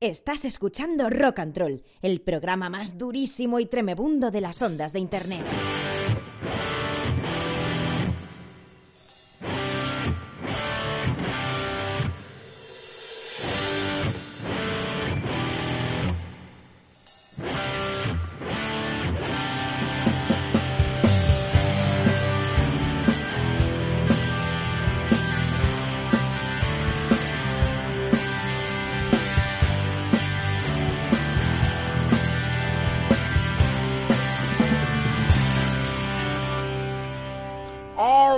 Estás escuchando Rock and Roll, el programa más durísimo y tremebundo de las ondas de Internet.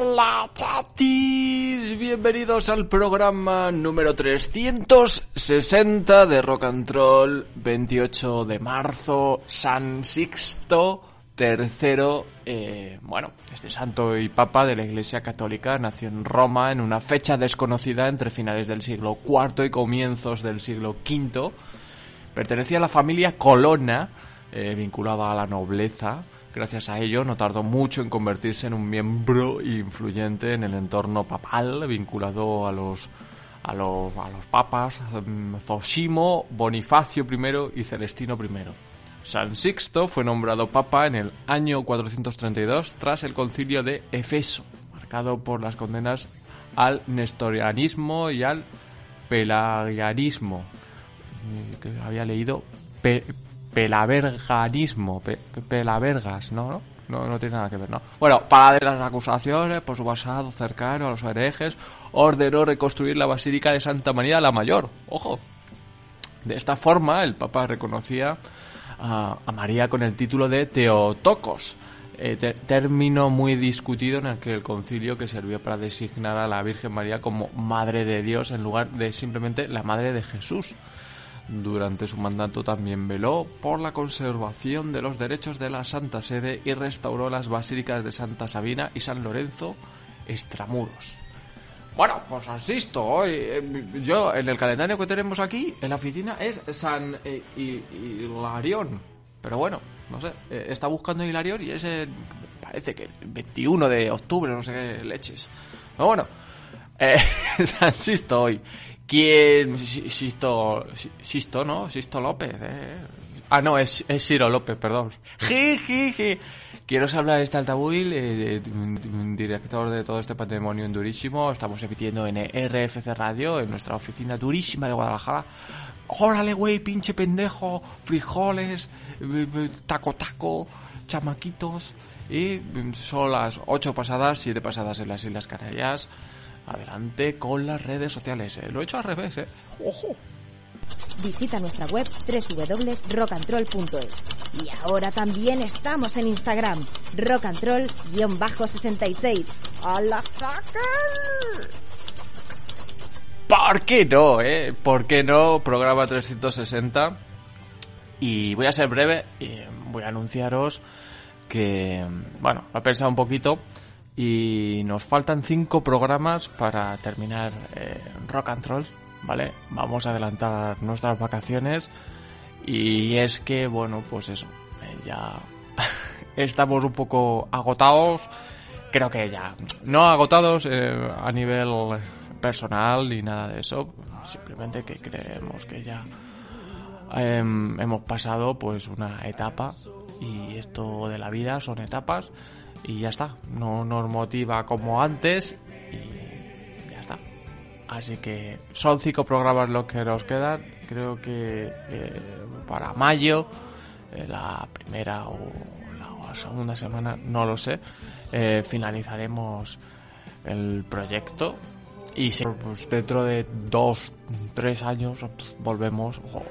Hola chatis, bienvenidos al programa número 360 de Rock and Roll, 28 de marzo, San Sixto tercero, eh, bueno, este santo y papa de la Iglesia Católica nació en Roma en una fecha desconocida entre finales del siglo IV y comienzos del siglo V. Pertenecía a la familia Colonna, eh, vinculada a la nobleza. Gracias a ello no tardó mucho en convertirse en un miembro influyente en el entorno papal, vinculado a los a los, a los papas mm, Zosimo, Bonifacio I y Celestino I. San Sixto fue nombrado papa en el año 432 tras el concilio de Efeso, marcado por las condenas al nestorianismo y al pelagianismo, eh, que había leído pelaverganismo, pe- pe- pelavergas, ¿no? ¿no? No, no tiene nada que ver, ¿no? Bueno, para de las acusaciones por su pasado cercano a los herejes, ordenó reconstruir la Basílica de Santa María la Mayor. Ojo, de esta forma, el Papa reconocía a, María con el título de Teotocos, eh, término muy discutido en aquel concilio que sirvió para designar a la Virgen María como Madre de Dios en lugar de simplemente la Madre de Jesús. Durante su mandato también veló por la conservación de los derechos de la Santa Sede y restauró las basílicas de Santa Sabina y San Lorenzo extramuros. Bueno, pues asisto hoy. eh, Yo, en el calendario que tenemos aquí, en la oficina, es San eh, Hilarión. Pero bueno, no sé, eh, está buscando Hilarión y es el- parece que el 21 de octubre, no sé qué leches. Pero bueno, eh, San hoy. ¿Quién? Si- Sisto, Si- Sisto, ¿no? Sisto López, eh. Ah, no, es, es Ciro López, perdón. Ji, ji, ji. Quiero hablar de este altabuil, eh, director de todo este patrimonio en Durísimo. Estamos emitiendo en RFC Radio, en nuestra oficina durísima de Guadalajara. Órale, güey, pinche pendejo, frijoles, eh, eh, taco taco, chamaquitos. Y son las 8 pasadas, 7 pasadas en las Islas Canarias. Adelante con las redes sociales. eh. Lo he hecho al revés, ¿eh? ¡Ojo! Visita nuestra web www.rockandroll.es. Y ahora también estamos en Instagram, rockandroll-66. ¡Hola, fucker! ¿Por qué no, eh? ¿Por qué no? Programa 360. Y voy a ser breve y voy a anunciaros que, bueno, lo he pensado un poquito y nos faltan cinco programas para terminar eh, Rock and Roll, ¿vale? Vamos a adelantar nuestras vacaciones y es que, bueno, pues eso, eh, ya estamos un poco agotados, creo que ya, no agotados eh, a nivel personal ni nada de eso, simplemente que creemos que ya em, hemos pasado pues una etapa y esto de la vida son etapas y ya está, no nos motiva como antes y ya está. Así que son cinco programas los que nos quedan, creo que eh, para mayo, eh, la primera o la segunda semana, no lo sé, eh, finalizaremos el proyecto y pues, dentro de dos, tres años pues, volvemos o,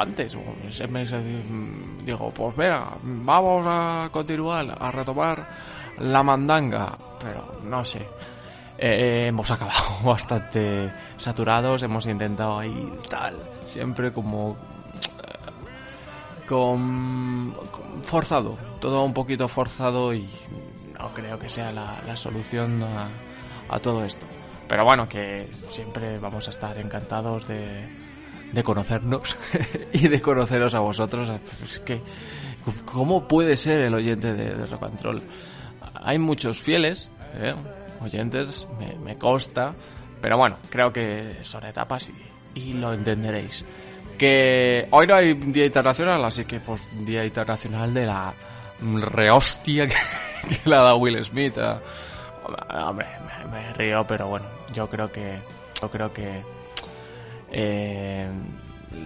antes, o ese mes digo, pues venga, vamos a continuar, a retomar la mandanga, pero no sé. Eh, hemos acabado bastante saturados, hemos intentado ahí tal, siempre como eh, forzado, todo un poquito forzado y no creo que sea la, solución a, todo esto. Pero bueno, que siempre vamos a estar encantados de, de conocernos y de conoceros a vosotros. Es que, ¿cómo puede ser el oyente de, Roll? Hay muchos fieles, ¿eh? oyentes, me, me consta, pero bueno, creo que son etapas y, y lo entenderéis. Que hoy no hay Día Internacional, así que pues Día Internacional de la rehostia que, que la da Will Smith. Eh. Hombre, me, río, pero bueno, yo creo que yo creo que eh,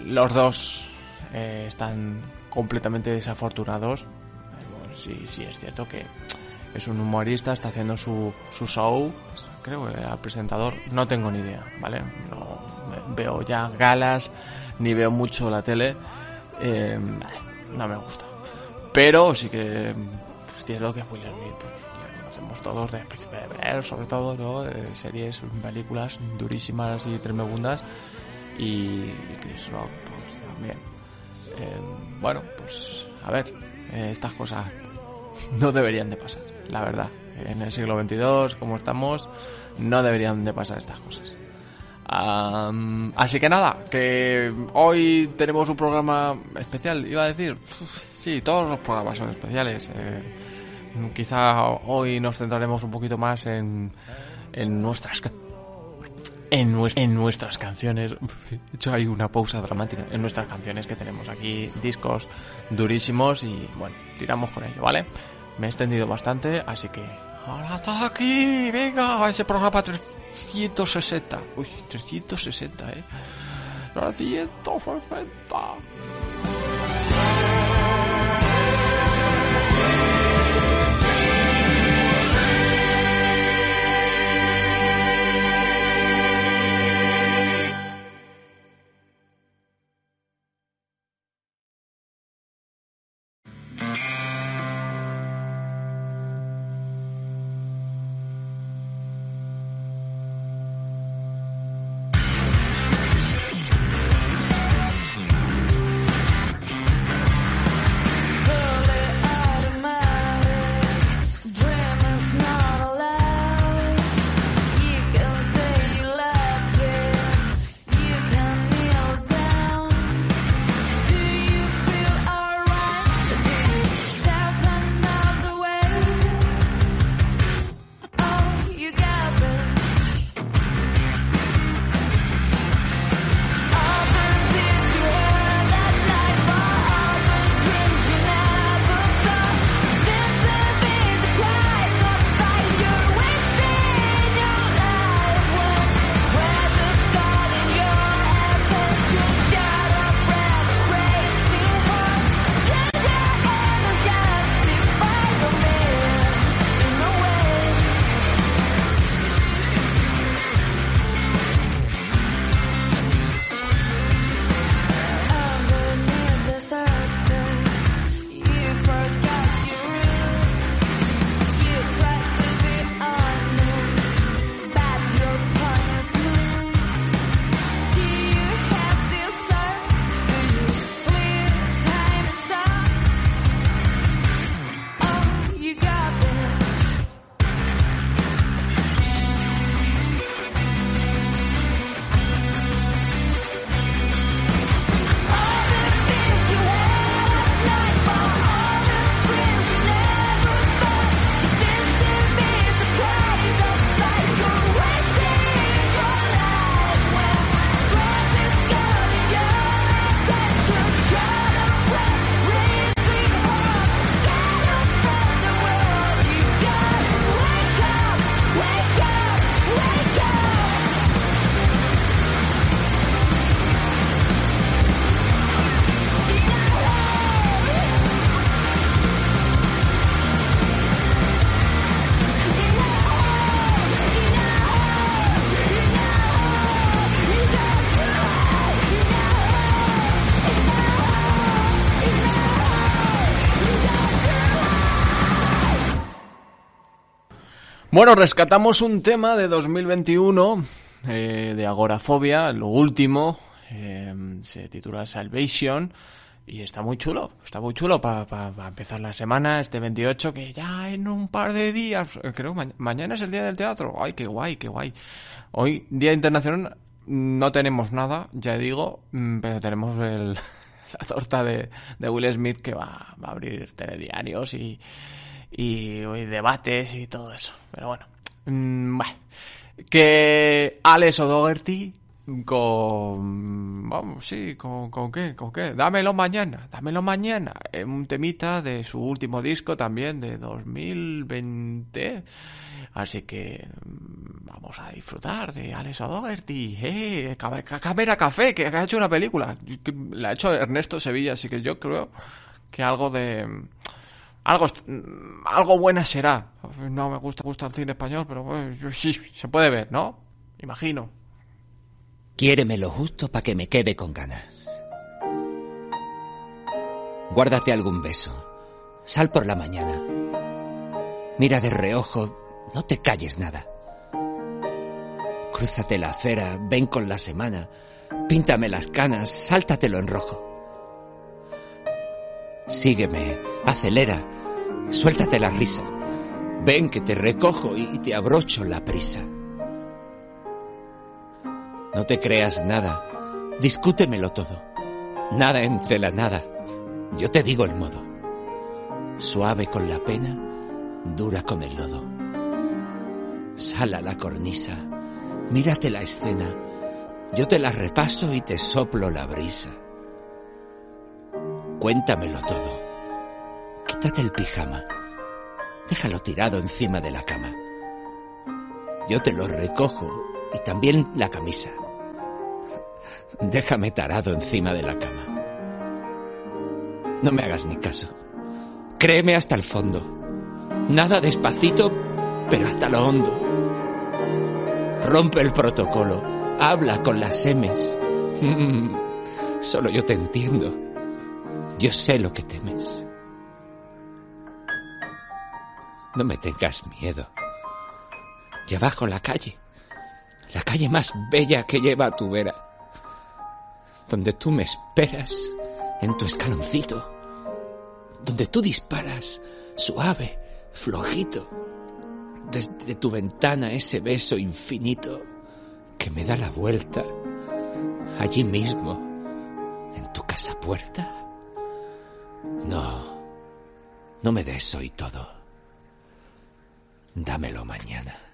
los dos eh, están completamente desafortunados. sí, sí, es cierto que es un humorista, está haciendo su, su show, creo que el presentador, no tengo ni idea, ¿vale? No, veo ya galas, ni veo mucho la tele, eh, no me gusta. Pero sí que pues, es cierto que Will Smith pues, le conocemos todos de Príncipe de ver, sobre todo, ¿no? De series, películas durísimas y tremebundas. Y Chris Rock, pues también. Eh, bueno, pues a ver, eh, estas cosas no deberían de pasar, la verdad. En el siglo XXII, como estamos, no deberían de pasar estas cosas así que nada, que hoy tenemos un programa especial, iba a decir, sí, todos los programas son especiales. Eh, quizá hoy nos centraremos un poquito más en, en nuestras en, en nuestras canciones. De hecho, hay una pausa dramática en nuestras canciones que tenemos aquí, discos durísimos y bueno, tiramos con ello, ¿vale? Me he extendido bastante, así que ¡Hola, está aquí! ¡Venga! Ese programa 360. Uy, 360, ¿eh? 360. Bueno, rescatamos un tema de 2021 eh, de Agorafobia, lo último, eh, se titula Salvation y está muy chulo, está muy chulo para empezar la semana, este 28, que ya en un par de días, eh, creo mañana es el día del teatro. Ay, qué guay, qué guay. Hoy, Día Internacional, no tenemos nada, ya digo, mm, pero tenemos el, la torta de, de, Will Smith que va a abrir telediarios y, y, debates y todo eso. Pero bueno, mm, que Alex O'Dougherty con vamos sí con, con qué con qué. Dámelo mañana dámelo mañana. Un temita de su último disco también de 2020 así que mm, vamos a disfrutar de Alex O'Dougherty eh Camera Café que ha hecho una película. La ha hecho Ernesto Sevilla así que yo creo que algo de algo algo buena será no me gusta gusta el cine español pero sí se puede ver no imagino Quiéreme lo justo para que me quede con ganas. Guárdate algún beso. Sal por la mañana. Mira de reojo, no te calles nada. Crúzate la acera, ven con la semana, píntame las canas, sáltatelo en rojo. Sígueme, acelera, suéltate la risa. Ven que te recojo y te abrocho la prisa. No te creas nada. Discútemelo todo. Nada entre la nada. Yo te digo el modo. Suave con la pena, dura con el lodo. Sal a la cornisa, mírate la escena. Yo te la repaso y te soplo la brisa. Cuéntamelo todo. Quítate el pijama. Déjalo tirado encima de la cama. Yo te lo recojo y también la camisa. Déjame tarado encima de la cama. No me hagas ni caso. Créeme hasta el fondo. Nada despacito, pero hasta lo hondo. Rompe el protocolo. Habla con las M's. Solo yo te entiendo. Yo sé lo que temes. No me tengas miedo. Ya bajo la calle. La calle más bella que lleva tu vera donde tú me esperas en tu escaloncito, donde tú disparas suave, flojito, desde tu ventana ese beso infinito que me da la vuelta allí mismo, en tu casa puerta. No, no me des hoy todo. Dámelo mañana.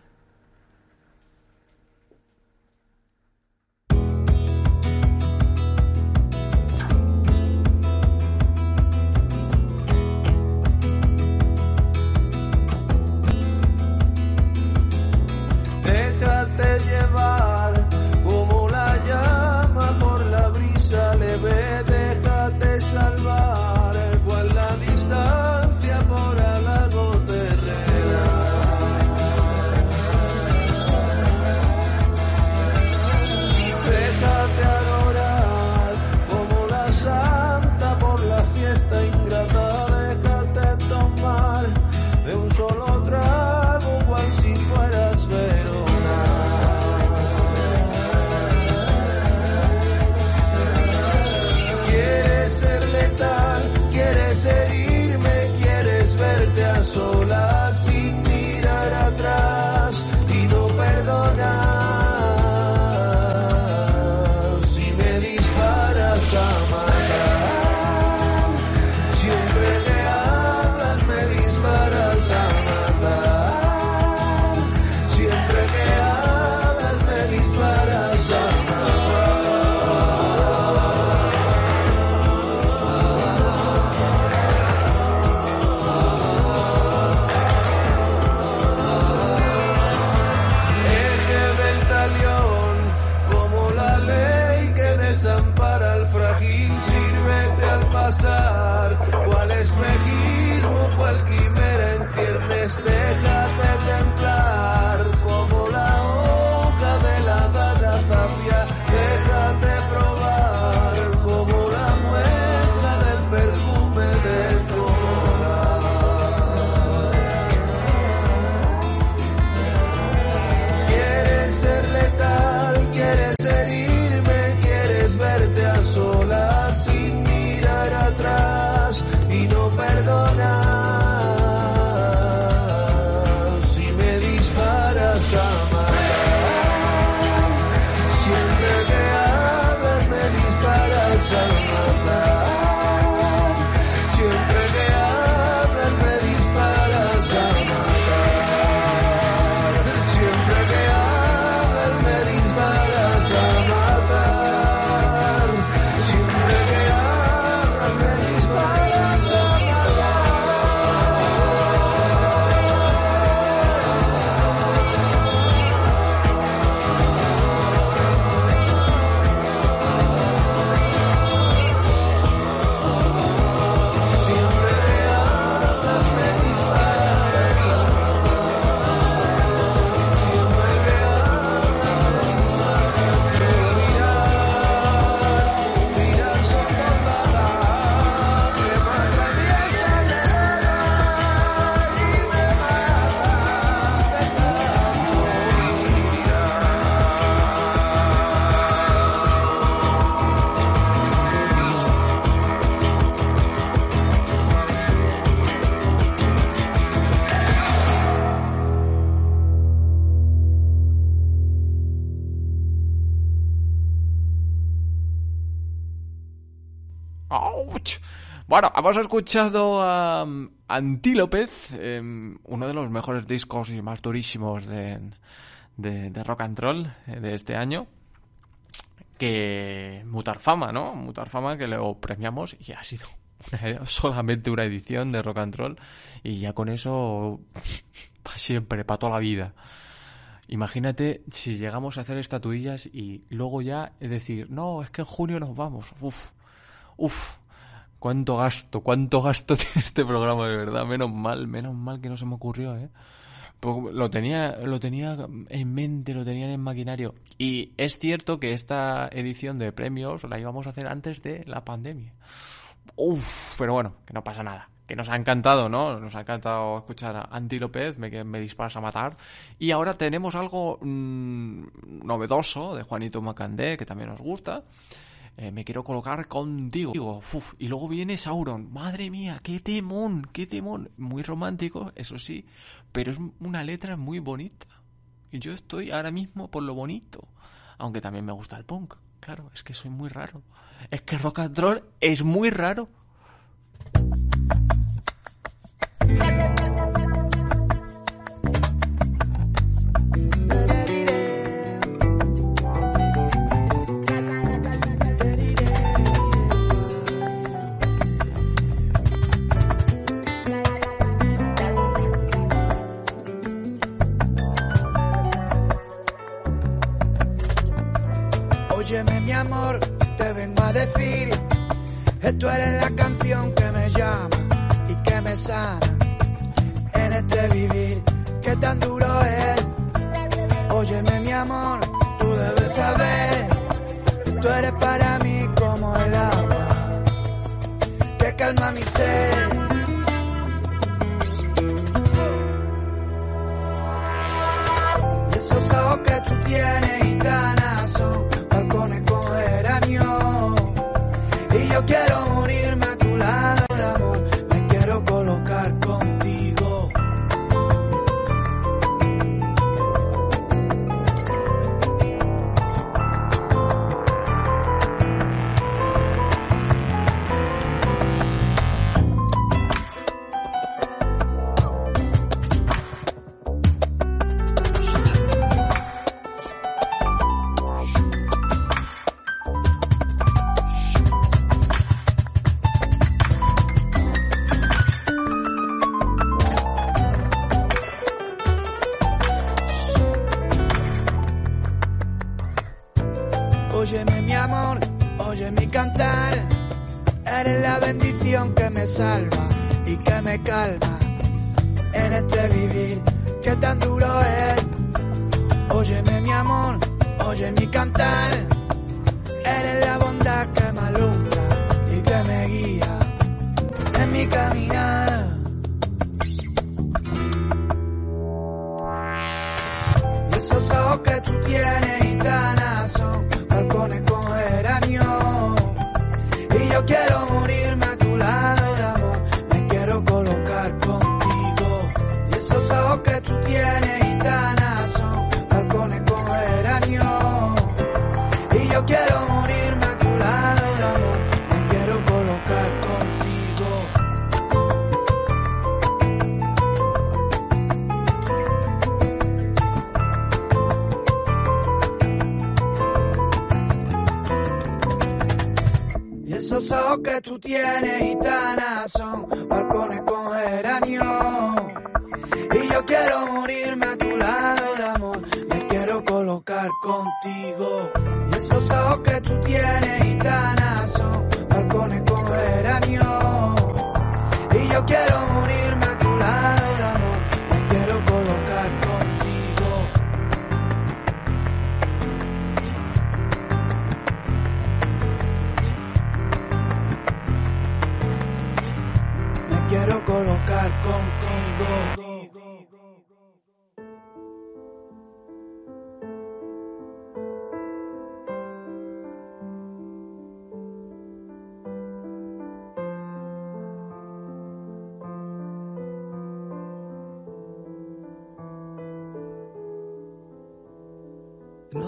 Hemos escuchado a um, Antílopez, em, uno de los mejores discos y más durísimos de, de, rock and roll eh, de este año. Que Mutar Fama, ¿no? Mutar Fama que lo premiamos y ha sido solamente una edición de rock and roll y ya con eso para siempre, para toda la vida. Imagínate si llegamos a hacer estatuillas y luego ya decir, no, es que en junio nos vamos. Uf, uf, cuánto gasto, cuánto gasto tiene este programa de verdad. Menos mal, menos mal que no se me ocurrió, ¿eh? Pues lo tenía, lo tenía en mente, lo tenía en maquinario. Y es cierto que esta edición de premios la íbamos a hacer antes de la pandemia. Uf, pero bueno, que no pasa nada. Que nos ha encantado, ¿no? Nos ha encantado escuchar a Andy López, me, me disparas a matar. Y ahora tenemos algo mm, novedoso de Juanito Macandé, que también nos gusta. Eh, me quiero colocar contigo. Uf, y luego viene Sauron. Madre mía, qué temón, qué temón. Muy romántico, eso sí, pero es una letra muy bonita. Y yo estoy ahora mismo por lo bonito. Aunque también me gusta el punk. Claro, es que soy muy raro. Es que rock and roll es muy raro. Tú eres la canción que me llama y que me sana en este vivir que tan duro es. Óyeme mi amor, tú debes saber, tú eres para mí como el agua que calma mi sed. Y esos ojos que tú tienes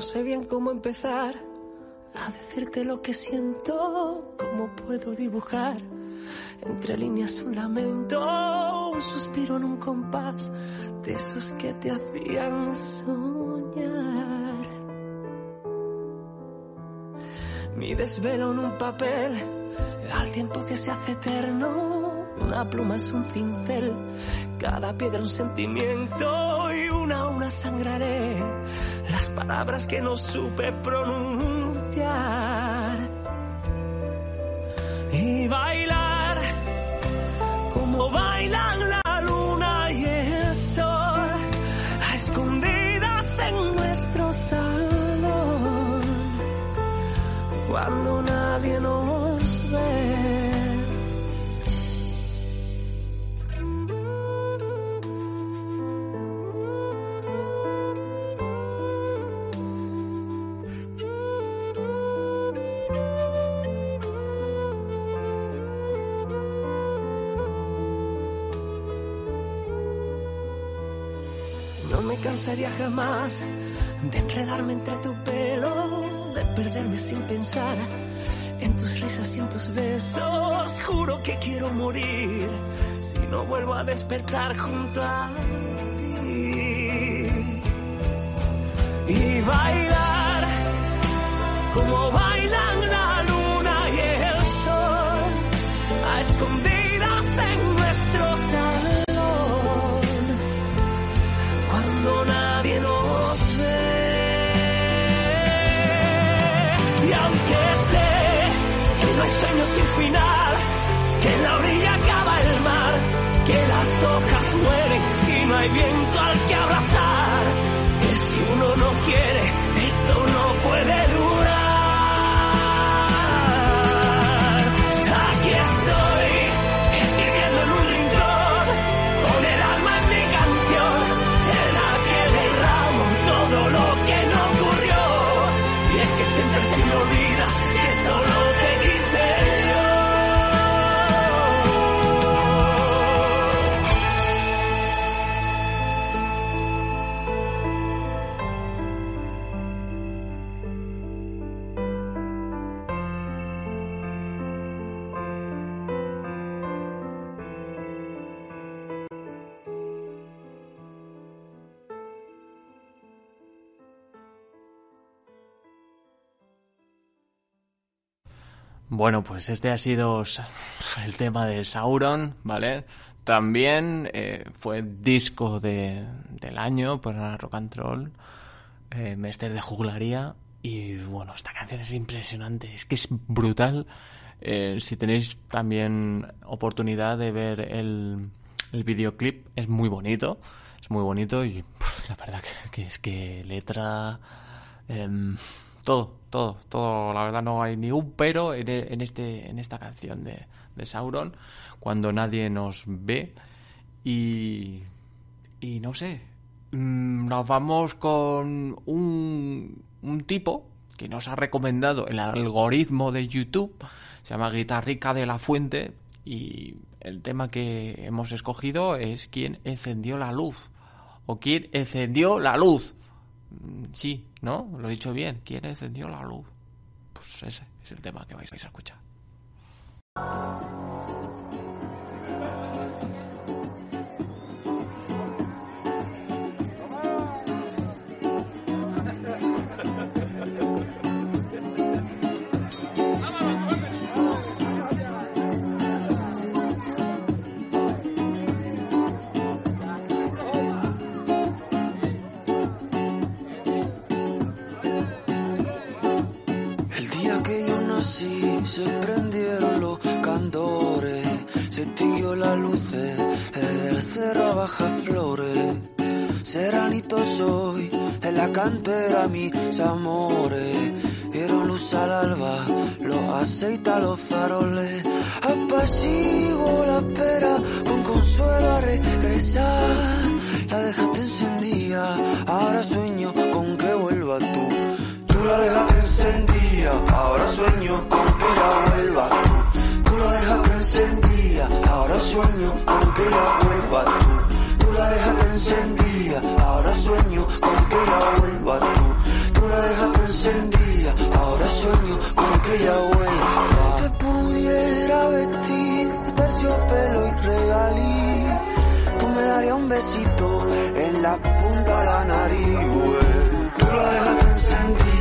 sé bien cómo empezar a decirte lo que siento, cómo puedo dibujar entre líneas un lamento, un suspiro en un compás de esos que te hacían soñar. Mi desvelo en un papel, al tiempo que se hace eterno, una pluma es un cincel, cada piedra un sentimiento y una a una sangraré palabras que no supe pronunciar. Y bailar como bailan la jamás de enredarme entre tu pelo, de perderme sin pensar en tus risas y en tus besos. Juro que quiero morir si no vuelvo a despertar junto a ti. Y bailar como bailan hojas mueren si no hay viento al que abrazar, Bueno, pues este ha sido el tema de Sauron, ¿vale? También eh, fue disco de, del año para Rock and Roll, eh, Mester de Juglaría. Y bueno, esta canción es impresionante, es que es brutal. Eh, si tenéis también oportunidad de ver el, el videoclip, es muy bonito, es muy bonito y la verdad que, que es que letra... em, todo, todo, todo. La verdad no hay ni un pero en, e- en este, en esta canción de, de Sauron cuando nadie nos ve y, y no sé. mm, Nos vamos con un, un tipo que nos ha recomendado el algoritmo de YouTube. Se llama Guitarrica de la Fuente y el tema que hemos escogido es quién encendió la luz o quién encendió la luz. Mm, Sí, ¿no? Lo he dicho bien. ¿Quién encendió la luz? Pues ese es el tema que vais a escuchar. Nací se prendieron los candores, se extinguió la luz desde el cerro baja flores. Seranito soy, en la cantera mis amores. Dieron luz al alba, los aceita los faroles. Apasigo la espera, con consuelo a regresar. La dejaste encendida, ahora sueño con que vuelva tú. Tú la dejaste encendida, Ahora sueño con que la vuelva tú. Tú la dejaste encendida. Ahora sueño con que la vuelva tú. Tú la dejaste encendida. Ahora sueño con que la vuelva tú. Tú la dejaste encendida. Ahora sueño con que ella vuelva. Si te pudiera vestir terciopelo y regalí, tú me darías un besito en la punta de la nariz. Tú la dejaste encendida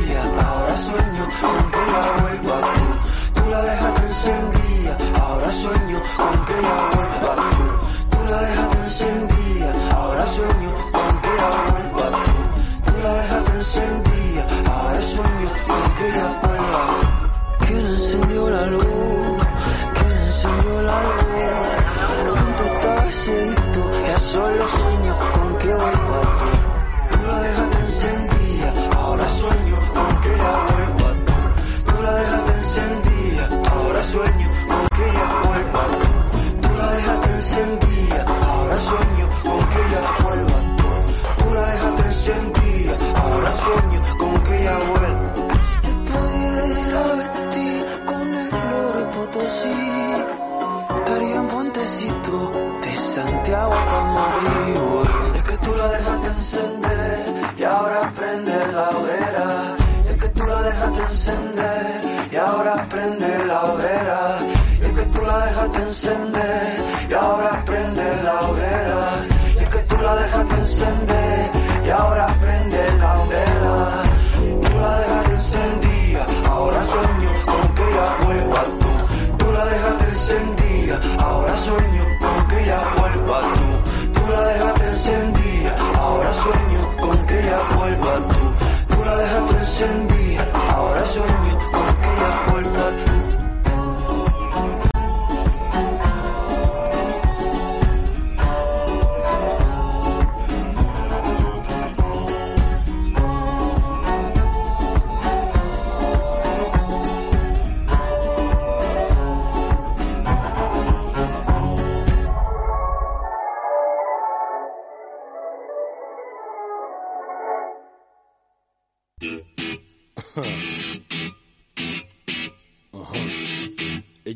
sueño con que ella vuelva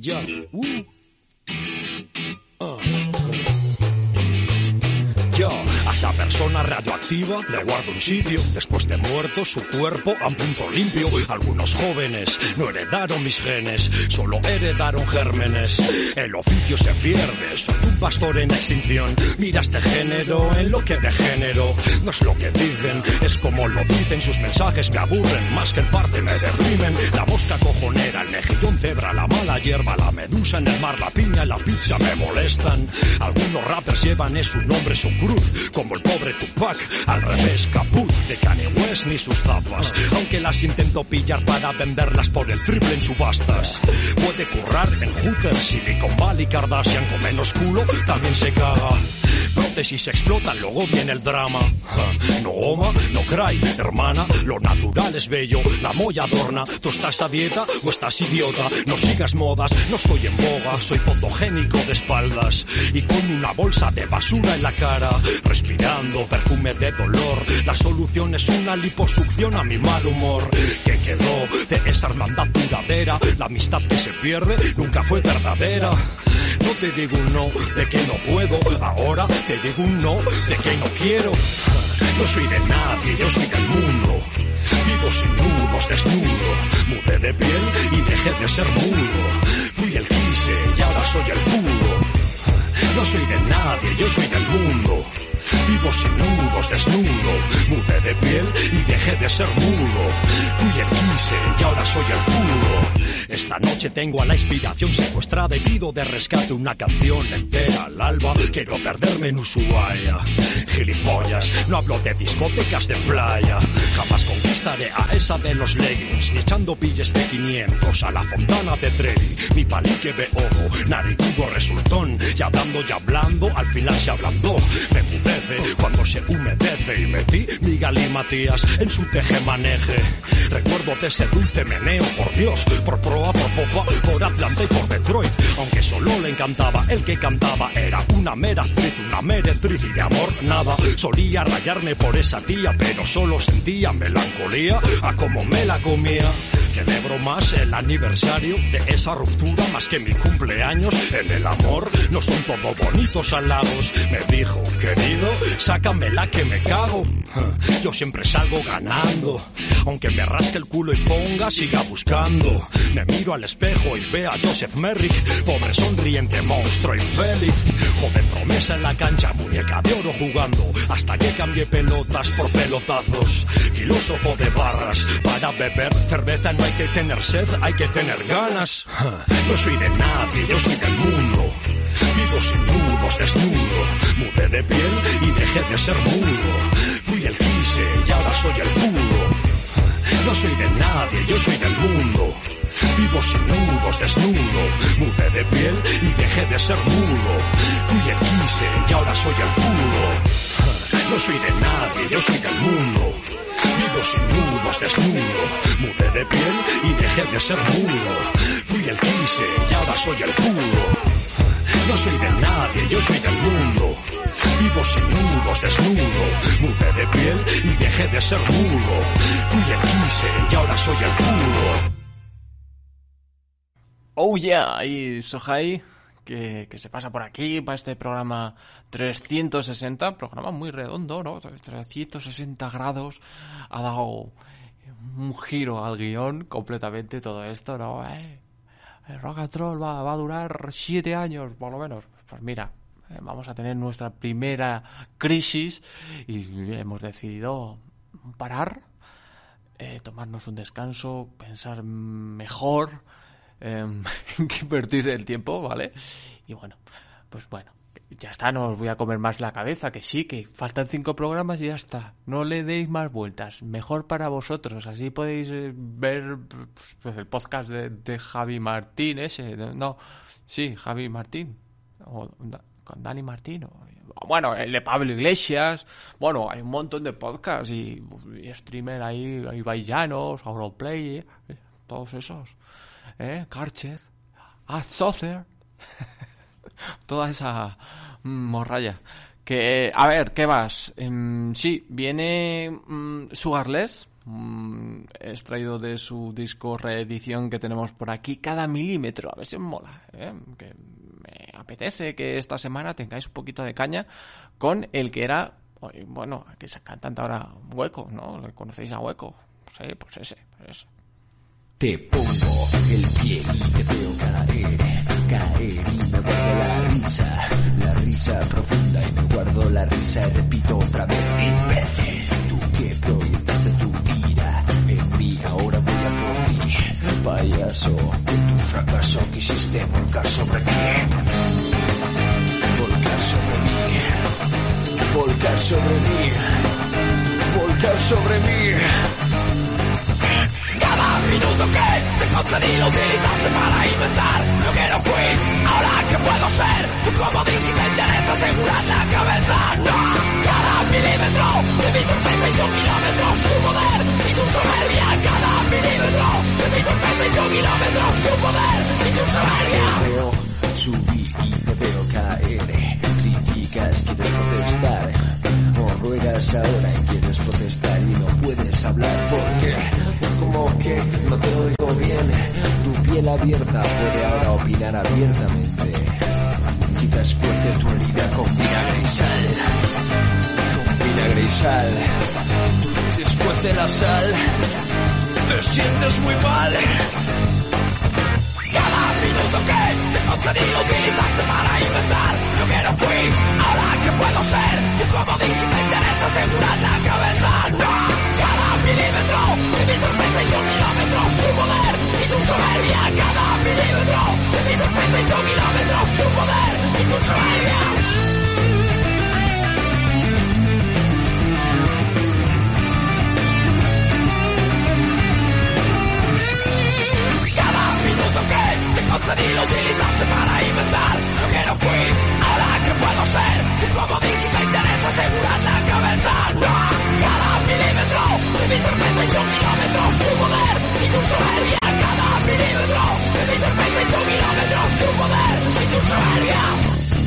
Ya. Uh. Ah. Esa persona radioactiva le guardo un sitio. Después de muerto, su cuerpo a un punto limpio. Algunos jóvenes no heredaron mis genes, solo heredaron gérmenes. El oficio se pierde, soy un pastor en extinción. Mira este género en lo que de género. No es lo que dicen, es como lo dicen. Sus mensajes me aburren, más que el parte me deprimen. La mosca cojonera, el mejillón cebra, la mala hierba, la medusa en el mar, la piña la pizza me molestan. Algunos rappers llevan es su nombre, su cruz, el pobre Tupac. Al revés, caput de Kanye West ni sus tapas. Aunque las intento pillar para venderlas por el triple en subastas. Puede currar en Hooters, Silicon Valley, Kardashian con menos culo, también se caga. Prótesis explotan, luego viene el drama. Ja, No oma, no cry, hermana, lo natural es bello, la molla adorna. ¿Tú estás a dieta o estás idiota? No sigas modas, no estoy en boga, soy fotogénico de espaldas y con una bolsa de basura en la cara, respirando perfume de dolor. La solución es una liposucción a mi mal humor. que quedó de esa hermandad duradera? La amistad que se pierde nunca fue verdadera. No te digo un no de que no puedo, ahora te digo un no de que no quiero. No soy de nadie, yo soy del mundo. Vivo sin nudos, desnudo. Mudé de piel y dejé de ser mudo. Fui el quise y ahora soy el puro. No soy de nadie, yo soy del mundo. Vivo sin nudos, desnudo. Mudé de piel y dejé de ser mudo. Fui el quise y ahora soy el puro. Esta noche tengo a la inspiración secuestrada y pido de rescate una canción entera al alba. Quiero perderme en Ushuaia. Gilipollas, no hablo de discotecas de playa. Jamás conquistaré a esa de los leggings, ni echando pilles de 500 a la fontana de Trevi. Mi palique de ojo, narigudo resultón. Y hablando y hablando, al final se ablandó. Mudece cuando se humedece y metí mi Matías en su teje-maneje. Recuerdo de ese dulce meneo, por Dios, por proa, por popa, por Atlanta y por Detroit. Aunque solo le encantaba, el que cantaba era una mera actriz, una meretriz y de amor nada. Solía rayarme por esa tía, pero solo sentía melancolía a como me la comía. Celebro más el aniversario de esa ruptura más que mi cumpleaños. En el amor no son todo bonitos halagos. Me dijo, querido, sácame la que me cago. Yo siempre salgo ganando. Aunque me rasque el culo y ponga, siga buscando. Me miro al espejo y veo a Joseph Merrick, pobre sonriente monstruo infeliz. Joven promesa en la cancha, muñeca de oro jugando. Hasta que cambie pelotas por pelotazos. Filósofo de barras, para beber cerveza no hay que tener sed, hay que tener ganas. No soy de nadie, yo soy del mundo. Vivo sin nudos, desnudo. Mudé de piel y dejé de ser mudo. Fui el quise y ahora soy el puro. No soy de nadie, yo soy del mundo. Vivo sin nudos, desnudo. Mudé de piel y dejé de ser mudo. Fui el quise y ahora soy el puro. No soy de nadie, yo soy del mundo. Vivo sin nudos, desnudo. Mudé de piel y dejé de ser mudo. Fui el quise y ahora soy el puro. No soy de nadie, yo soy del mundo. Vivo sin nudos, desnudo. Mudé de piel y dejé de ser mudo. Fui el quise y ahora soy el puro. Oh yeah, y Sohai, que, se pasa por aquí para este programa 360, programa muy redondo, ¿no? 360 grados, ha dado un giro al guion completamente todo esto, ¿no? Eh, el rock and roll va, va a durar siete años, por lo menos. Pues mira, eh, vamos a tener nuestra primera crisis y hemos decidido parar, eh, tomarnos un descanso, pensar mejor eh, en qué invertir el tiempo, ¿vale? Y bueno, pues bueno, ya está, no os voy a comer más la cabeza, que sí, que faltan cinco programas y ya está. No le deis más vueltas, mejor para vosotros, así podéis eh, ver pues, el podcast de, Javi Martín ese, no, sí, Javi Martín, o con Dani Martín, o- bueno, el de Pablo Iglesias, bueno, hay un montón de podcasts y, y streamer ahí, hay Llanos, Auroplay, eh, todos esos, ¿eh? Carchez, Azocer, toda esa mm, morralla. Que, a ver, ¿qué vas? Em, sí, viene mm, Sugarless, mm, extraído de su disco reedición que tenemos por aquí, cada milímetro, a ver si os mola, ¿eh? que me apetece que esta semana tengáis un poquito de caña con el que era, bueno, que se cantante ahora Hueco, ¿no? ¿Le conocéis a Hueco? Sí, pues ese, pues ese. Te pongo el pie y te veo caer, caer y me guardo la risa, la risa profunda y me guardo la risa y repito otra vez, imbécil, tú que proyectaste tu ira en mí, ahora voy a por ti, payaso, de tu fracaso quisiste volcar sobre mí, volcar sobre mí, volcar sobre mí, volcar sobre mí. Cada minuto que te concedí lo utilizaste para inventar lo que no fui. Ahora que puedo ser tu comodín y te interesa asegurar la cabeza. No, cada milímetro de mi torpeza y tus kilómetros, tu poder y tu soberbia. Cada milímetro de mi torpeza y tus kilómetros, tu poder y tu soberbia. Veo subir y te veo caer. Criticas, quieres protestar. O ruegas ahora y quieres protestar y no puedes hablar porque como que no te oigo bien. Tu piel abierta puede ahora opinar abiertamente. Quizás cueste tu herida con vinagre y sal. Con vinagre y sal. Después de la sal te sientes muy mal. Minuto que te concedí lo utilizaste para inventar lo que no fui. Ahora que puedo ser tu comodín y te interesa asegurar la cabeza. No, cada milímetro de mi torpeza y tus kilómetros, tu poder y tu soberbia. Cada milímetro de mi torpeza y tus kilómetros, tu poder y tu soberbia. Minuto que te concedí lo utilizaste para inventar lo que no fui. Ahora que puedo ser tu comodín y te interesa asegurar la cabeza. No, cada milímetro de mi torpeza y tus kilómetros, tu poder y tu soberbia. Cada milímetro de mi torpeza y tus kilómetros, tu poder y tu soberbia.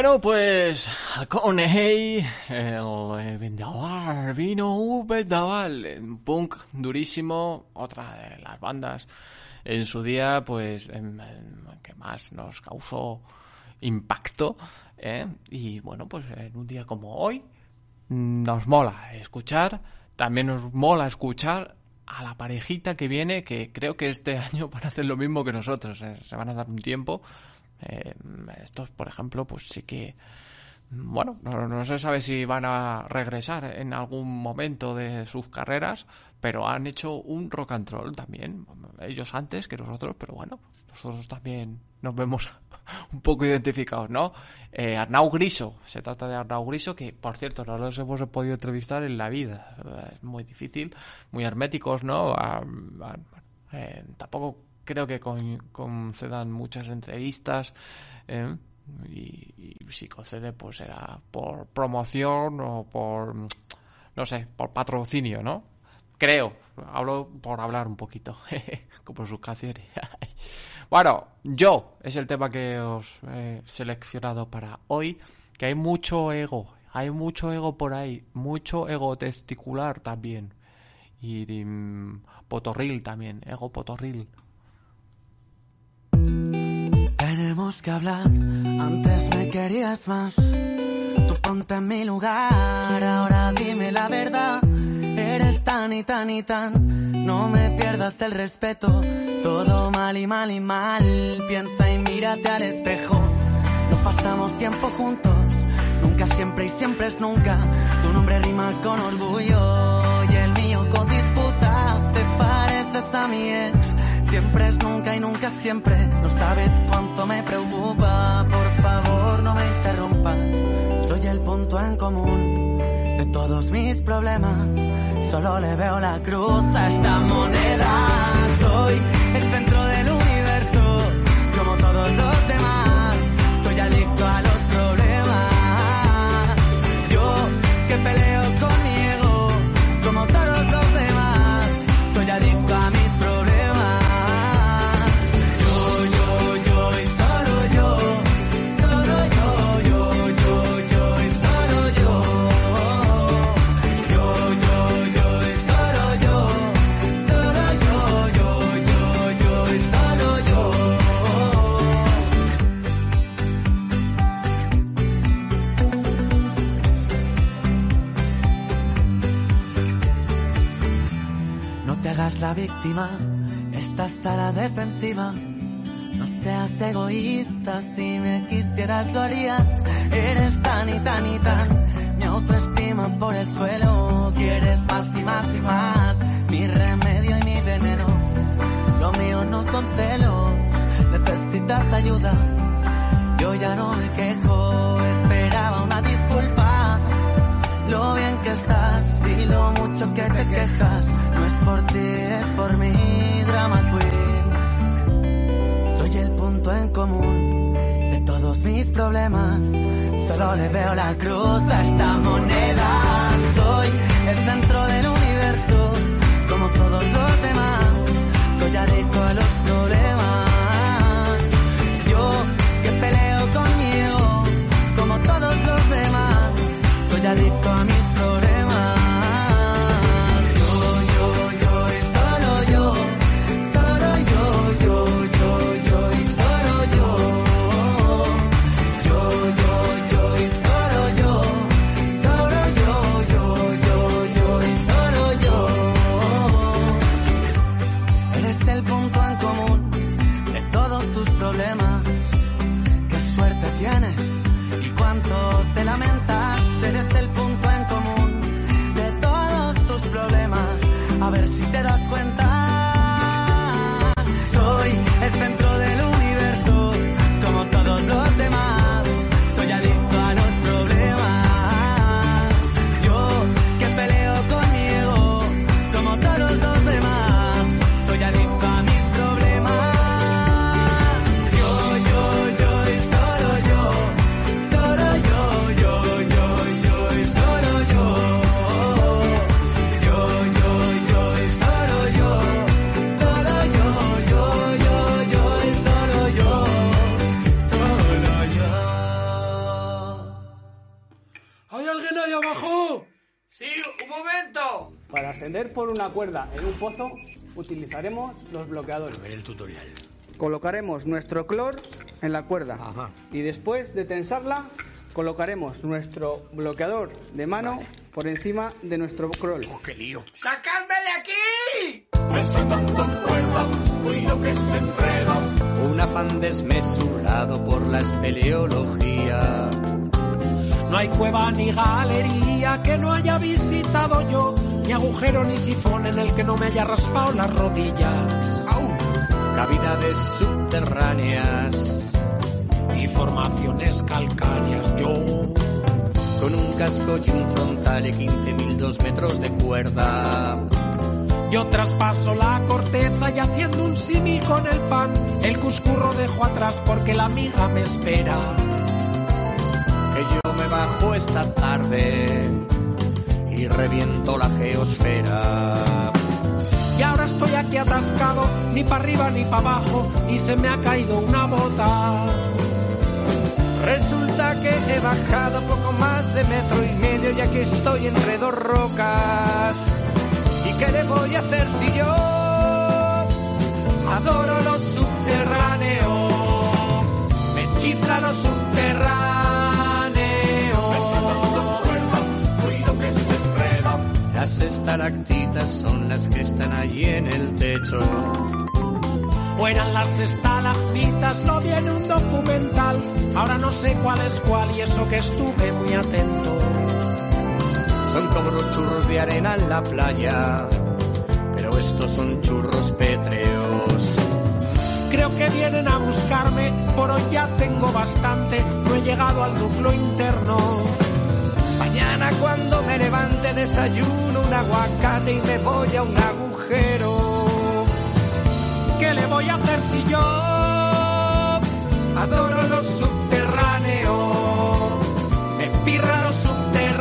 Bueno, pues Halconey, el vendaval, vino vendaval, un punk durísimo, otra de las bandas en su día, pues, em, em, que más nos causó impacto, ¿eh? y bueno, pues en un día como hoy, nos mola escuchar, también nos mola escuchar a la parejita que viene, que creo que este año van a hacer lo mismo que nosotros, ¿eh? se van a dar un tiempo, eh, estos, por ejemplo, pues sí que, bueno, no, se sabe si van a regresar en algún momento de sus carreras, pero han hecho un rock and roll también, ellos antes que nosotros, pero bueno, nosotros también nos vemos un poco identificados, ¿no? Eh, Arnau Griso, se trata de Arnau Griso, que por cierto no los hemos podido entrevistar en la vida, es muy difícil, muy herméticos, ¿no? Eh, tampoco creo que concedan muchas entrevistas ¿eh? y, si concede pues será por promoción o por no sé por patrocinio no creo. Hablo por hablar un poquito como sus canciones. Bueno yo es el tema que os he seleccionado para hoy que hay mucho ego hay mucho ego por ahí mucho ego testicular también y, y mm, potorril también ego potorril tenemos que hablar. Antes me querías más. Tú ponte en mi lugar. Ahora dime la verdad. Eres tan y tan y tan. No me pierdas el respeto. Todo mal y mal y mal. Piensa y mírate al espejo. No pasamos tiempo juntos. Nunca, siempre y siempre es nunca. Tu nombre rima con orgullo y el mío con disputa. Te pareces a mi ex nunca y nunca siempre. No sabes cuánto me preocupa. Por favor, no me interrumpas. Soy el punto en común de todos mis problemas. Solo le veo la cruz a esta moneda. Soy el centro del universo, como todos los demás. Soy adicto a los víctima, estás a la defensiva. No seas egoísta, si me quisieras lo harías. Eres tan y tan y tan, mi autoestima por el suelo. Quieres más y más y más, mi remedio y mi veneno. Lo mío no son celos, necesitas ayuda. Yo ya no me quejo, esperaba una disculpa. Lo bien que estás y lo mucho que te quejas por ti, es por mi drama queen. Soy el punto en común de todos mis problemas. Solo le veo la cruz a esta moneda. Soy el centro del universo, como todos los demás. Soy adicto a los problemas. Yo que peleo conmigo, como todos los demás. Soy adicto a mis una cuerda en un pozo, utilizaremos los bloqueadores. el tutorial. Colocaremos nuestro clor en la cuerda y después de tensarla colocaremos nuestro bloqueador de mano por encima de nuestro crawl. Oh, ¡Qué lío! ¡Sacadme de aquí! Un afán desmesurado por la espeleología. No hay cueva ni galería que no haya visitado yo, ni agujero ni sifón en el que no me haya raspado las rodillas. Cavidades subterráneas. Ni formaciones calcáreas yo. Con un casco y un frontal y 15.000 metros de cuerda. Yo traspaso la corteza y haciendo un simi con el pan, el cuscurro dejo atrás porque la amiga me espera. Que yo me bajo esta tarde y reviento la geosfera. Y ahora estoy aquí atascado, ni para arriba ni para abajo, y se me ha caído una bota. Resulta que he bajado poco más de metro y medio y aquí estoy entre dos rocas. ¿Y qué le voy a hacer si yo adoro lo subterráneo? Me chifla lo subterráneo. Estalactitas son las que están allí en el techo. O eran las estalactitas, lo vi en un documental. Ahora no sé cuál es cuál y eso que estuve muy atento. Son como los churros de arena en la playa, pero estos son churros pétreos. Creo que vienen a buscarme, por hoy ya tengo bastante, no he llegado al núcleo interno. Mañana cuando me levante desayuno un aguacate y me voy a un agujero. ¿Qué le voy a hacer si yo Adoro lo subterráneo, me pirra lo subterráneo.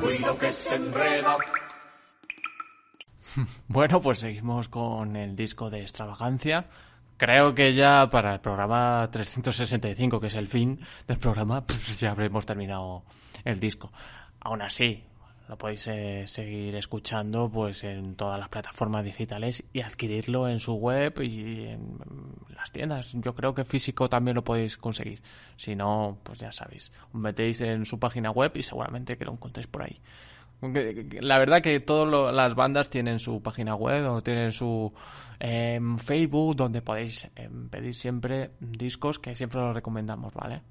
Cuido que se enreda. Bueno, pues seguimos con el disco de extravagancia. Creo que ya para el programa 365, que es el fin del programa, pues ya habremos terminado el disco. Aún así, lo podéis eh, seguir escuchando pues en todas las plataformas digitales y adquirirlo en su web y en las tiendas. Yo creo que físico también lo podéis conseguir. Si no, pues ya sabéis. Metéis en su página web y seguramente que lo encontréis por ahí. La verdad que todas las bandas tienen su página web o tienen su em, Facebook donde podéis em, pedir siempre discos que siempre los recomendamos, ¿vale?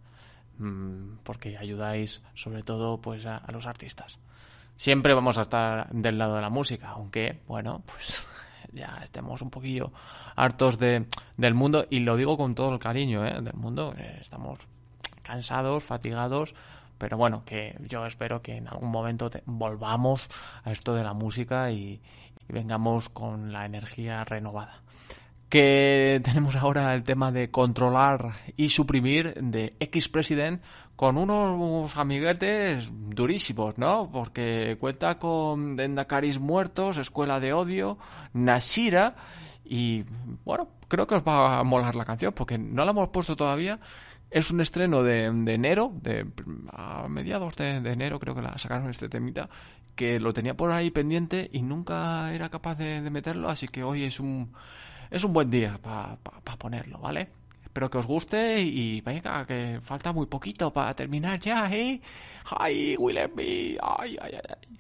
Mm, porque ayudáis sobre todo pues a, a los artistas. Siempre vamos a estar del lado de la música, aunque, bueno, pues ya estemos un poquillo hartos de, del mundo, y lo digo con todo el cariño ¿eh? del mundo, eh, estamos cansados, fatigados, pero bueno, que yo espero que en algún momento te- volvamos a esto de la música y, vengamos con la energía renovada. Que tenemos ahora el tema de controlar y suprimir de X President con unos amiguetes durísimos, ¿no? Porque cuenta con Dendakaris muertos, Escuela de Odio, Nashira y bueno, creo que os va a molar la canción porque no la hemos puesto todavía. Es un estreno de, de enero, de, a mediados de, enero creo que la sacaron este temita, que lo tenía por ahí pendiente y nunca era capaz de, meterlo, así que hoy es un, es un buen día para ponerlo, ¿vale? Espero que os guste y venga, que falta muy poquito para terminar ya, ¿eh? ¡Ay, Willem! ¡Ay, ay, ay! ay.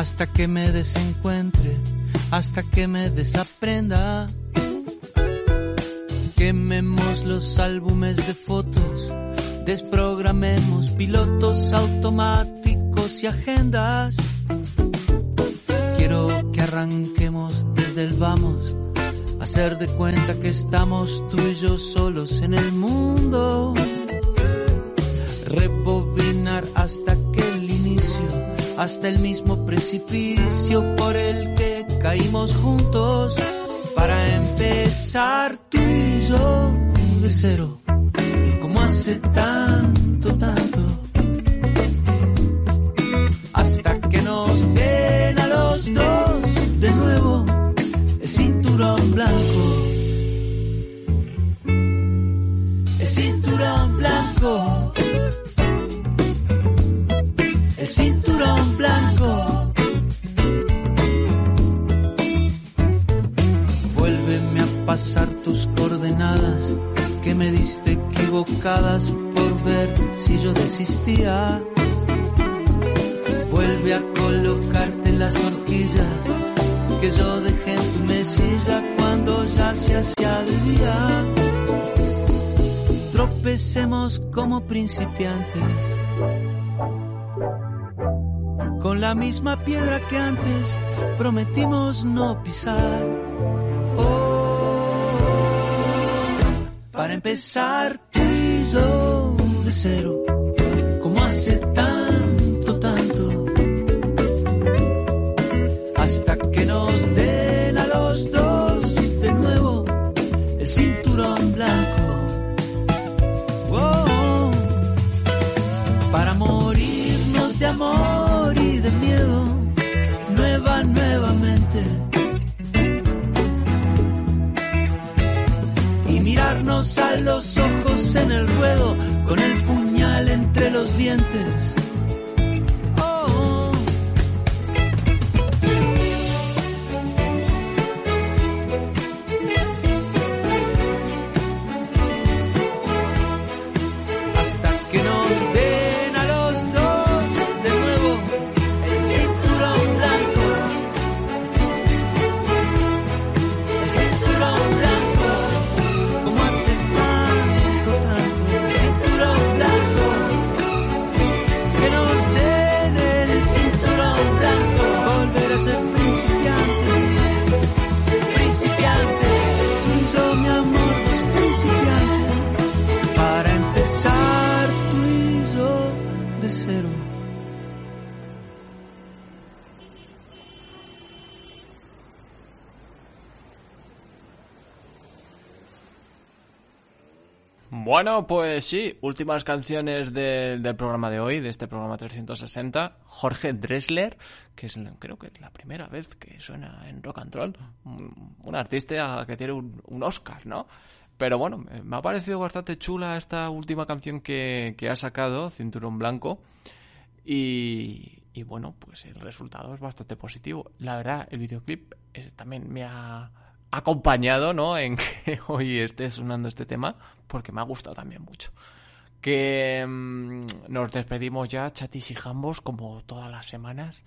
hasta que me desencuentre, hasta que me desaprenda. Quememos los álbumes de fotos, desprogramemos pilotos automáticos y agendas. Quiero que arranquemos desde el vamos, hacer de cuenta que estamos tú y yo solos en el mundo. Rebobinar hasta hasta el mismo precipicio por el que caímos juntos. Para empezar tú y yo de cero, como hace tanto, tanto, hasta que nos den a los dos de nuevo el cinturón blanco, el cinturón blanco. fuiste equivocadas por ver si yo desistía. Vuelve a colocarte las horquillas que yo dejé en tu mesilla cuando ya se hacía de día. Tropecemos como principiantes con la misma piedra que antes prometimos no pisar. empezar tú y de cero. Como hace los dientes. Bueno, pues sí, últimas canciones de- del programa de hoy, de este programa 360. Jorge Dressler, que es creo que es la primera vez que suena en rock and roll. Un, un artista que tiene un, Oscar, ¿no? Pero bueno, me- ha parecido bastante chula esta última canción que, ha sacado, Cinturón Blanco. Y, bueno, pues el resultado es bastante positivo. La verdad, el videoclip también me ha acompañado, ¿no? En que hoy esté sonando este tema, porque me ha gustado también mucho. Que mm, nos despedimos ya, chatis y jambos, como todas las semanas.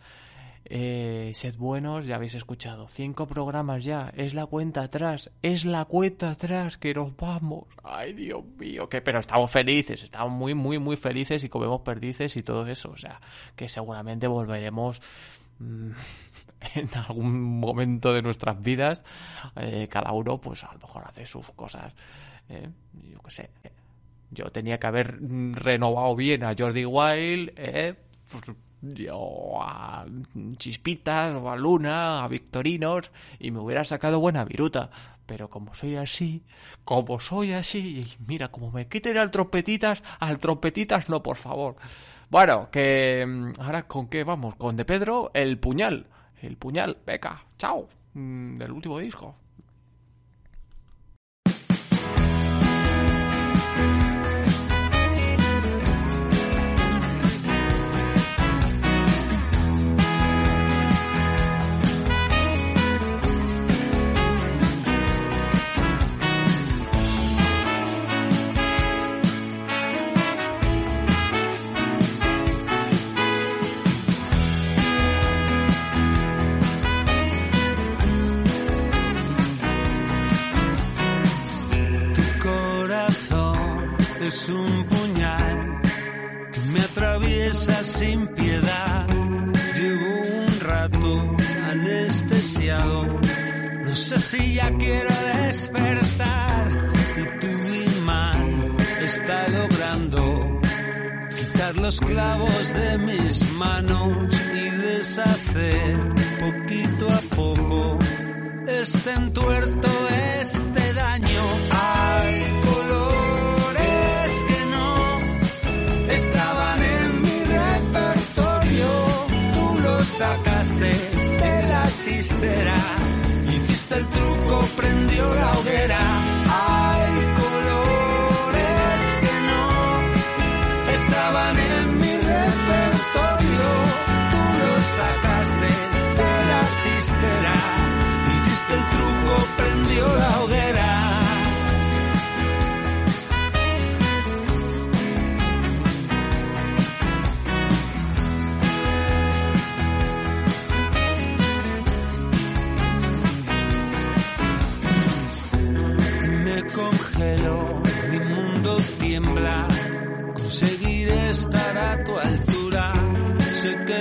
Eh, sed buenos, ya habéis escuchado. Cinco programas ya, es la cuenta atrás, es la cuenta atrás, que nos vamos. Ay, Dios mío, que pero estamos felices, estamos muy, muy, muy felices y comemos perdices y todo eso. O sea, que seguramente volveremos mm, en algún momento de nuestras vidas. Eh, cada uno, pues a lo mejor hace sus cosas. eh, yo qué sé. Yo tenía que haber renovado bien a Jordi Wild, eh, pues, yo a Chispitas o a Luna, a Victorinos, y me hubiera sacado buena viruta. Pero como soy así, como soy así, y mira, como me quiten al trompetitas, al trompetitas no, por favor. Bueno, que mm, ahora con qué vamos, con De Pedro, el puñal, el puñal, beca, chao, mm, del último disco.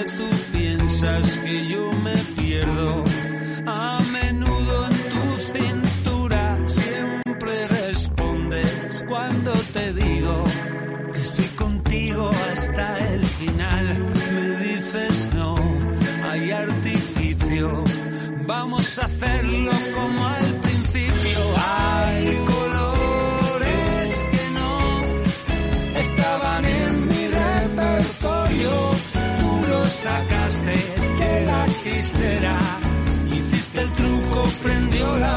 Tú piensas que yo me pierdo. A menudo en tu cintura siempre respondes cuando te digo que estoy contigo hasta el final. Me dices no, hay artificio. Vamos a hacerlo chistera. Hiciste el truco, prendió la